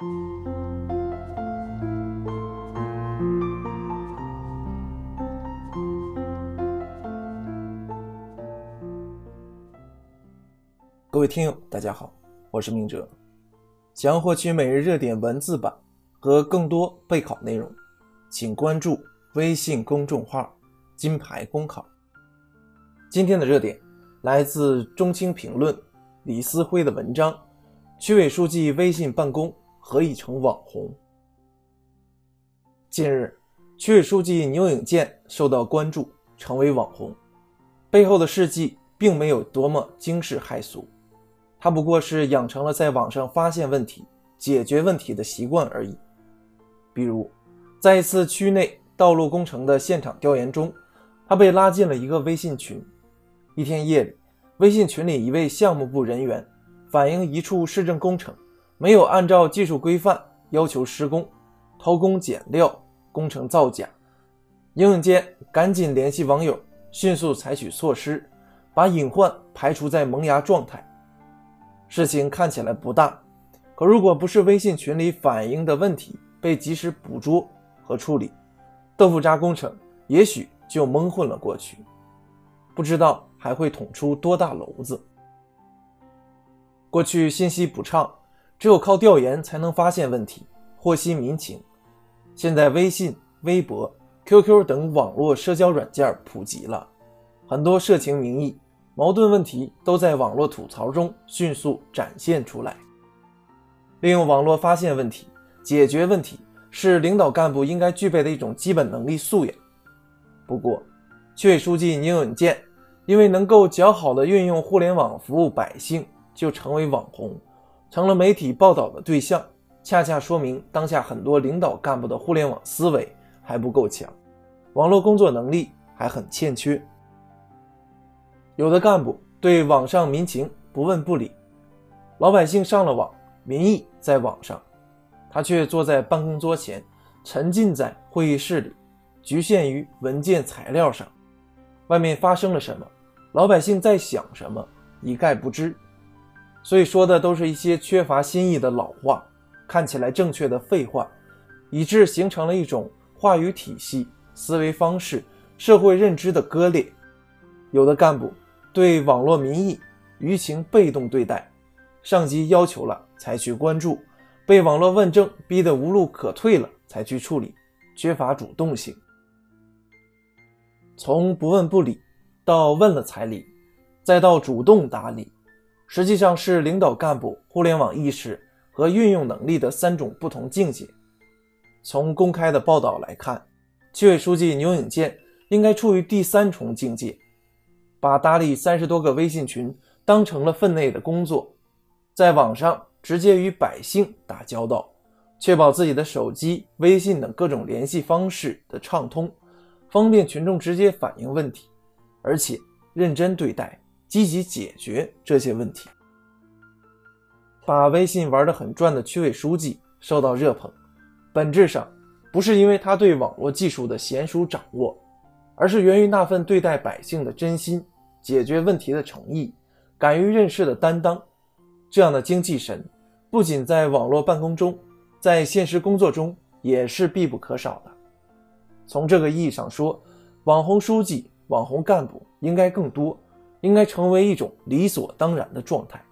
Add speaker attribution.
Speaker 1: 各位听友，大家好，我是明哲。想要获取每日热点文字版和更多备考内容，请关注微信公众号“金牌公考”。今天的热点来自中青评论李思辉的文章：“区委书记微信办公何以成网红？”近日，区委书记牛永健受到关注，成为网红，背后的事迹并没有多么惊世骇俗。他不过是养成了在网上发现问题、解决问题的习惯而已。比如，在一次区内道路工程的现场调研中，他被拉进了一个微信群。一天夜里，微信群里一位项目部人员反映一处市政工程没有按照技术规范要求施工，偷工减料、工程造假。应永健赶紧联系网友，迅速采取措施，把隐患排除在萌芽状态。事情看起来不大，可如果不是微信群里反映的问题被及时捕捉和处理，豆腐渣工程也许就蒙混了过去，不知道还会捅出多大篓子。过去信息不畅，只有靠调研才能发现问题、获悉民情。现在微信、微博、QQ 等网络社交软件普及了，很多社情民意。矛盾问题都在网络吐槽中迅速展现出来。利用网络发现问题、解决问题，是领导干部应该具备的一种基本能力素养。不过，区委书记宁永健因为能够较好的运用互联网服务百姓，就成为网红，成了媒体报道的对象，恰恰说明当下很多领导干部的互联网思维还不够强，网络工作能力还很欠缺。有的干部对网上民情不问不理，老百姓上了网，民意在网上，他却坐在办公桌前，沉浸在会议室里，局限于文件材料上，外面发生了什么，老百姓在想什么，一概不知。所以说的都是一些缺乏新意的老话，看起来正确的废话，以致形成了一种话语体系、思维方式、社会认知的割裂。有的干部。对网络民意舆情被动对待，上级要求了才去关注，被网络问政逼得无路可退了才去处理，缺乏主动性。从不问不理到问了才理，再到主动打理，实际上是领导干部互联网意识和运用能力的三种不同境界。从公开的报道来看，区委书记牛永健应该处于第三重境界。把搭理三十多个微信群当成了分内的工作，在网上直接与百姓打交道，确保自己的手机、微信等各种联系方式的畅通，方便群众直接反映问题，而且认真对待、积极解决这些问题。把微信玩得很转的区委书记受到热捧，本质上不是因为他对网络技术的娴熟掌握。而是源于那份对待百姓的真心、解决问题的诚意、敢于认事的担当。这样的精气神，不仅在网络办公中，在现实工作中也是必不可少的。从这个意义上说，网红书记、网红干部应该更多，应该成为一种理所当然的状态。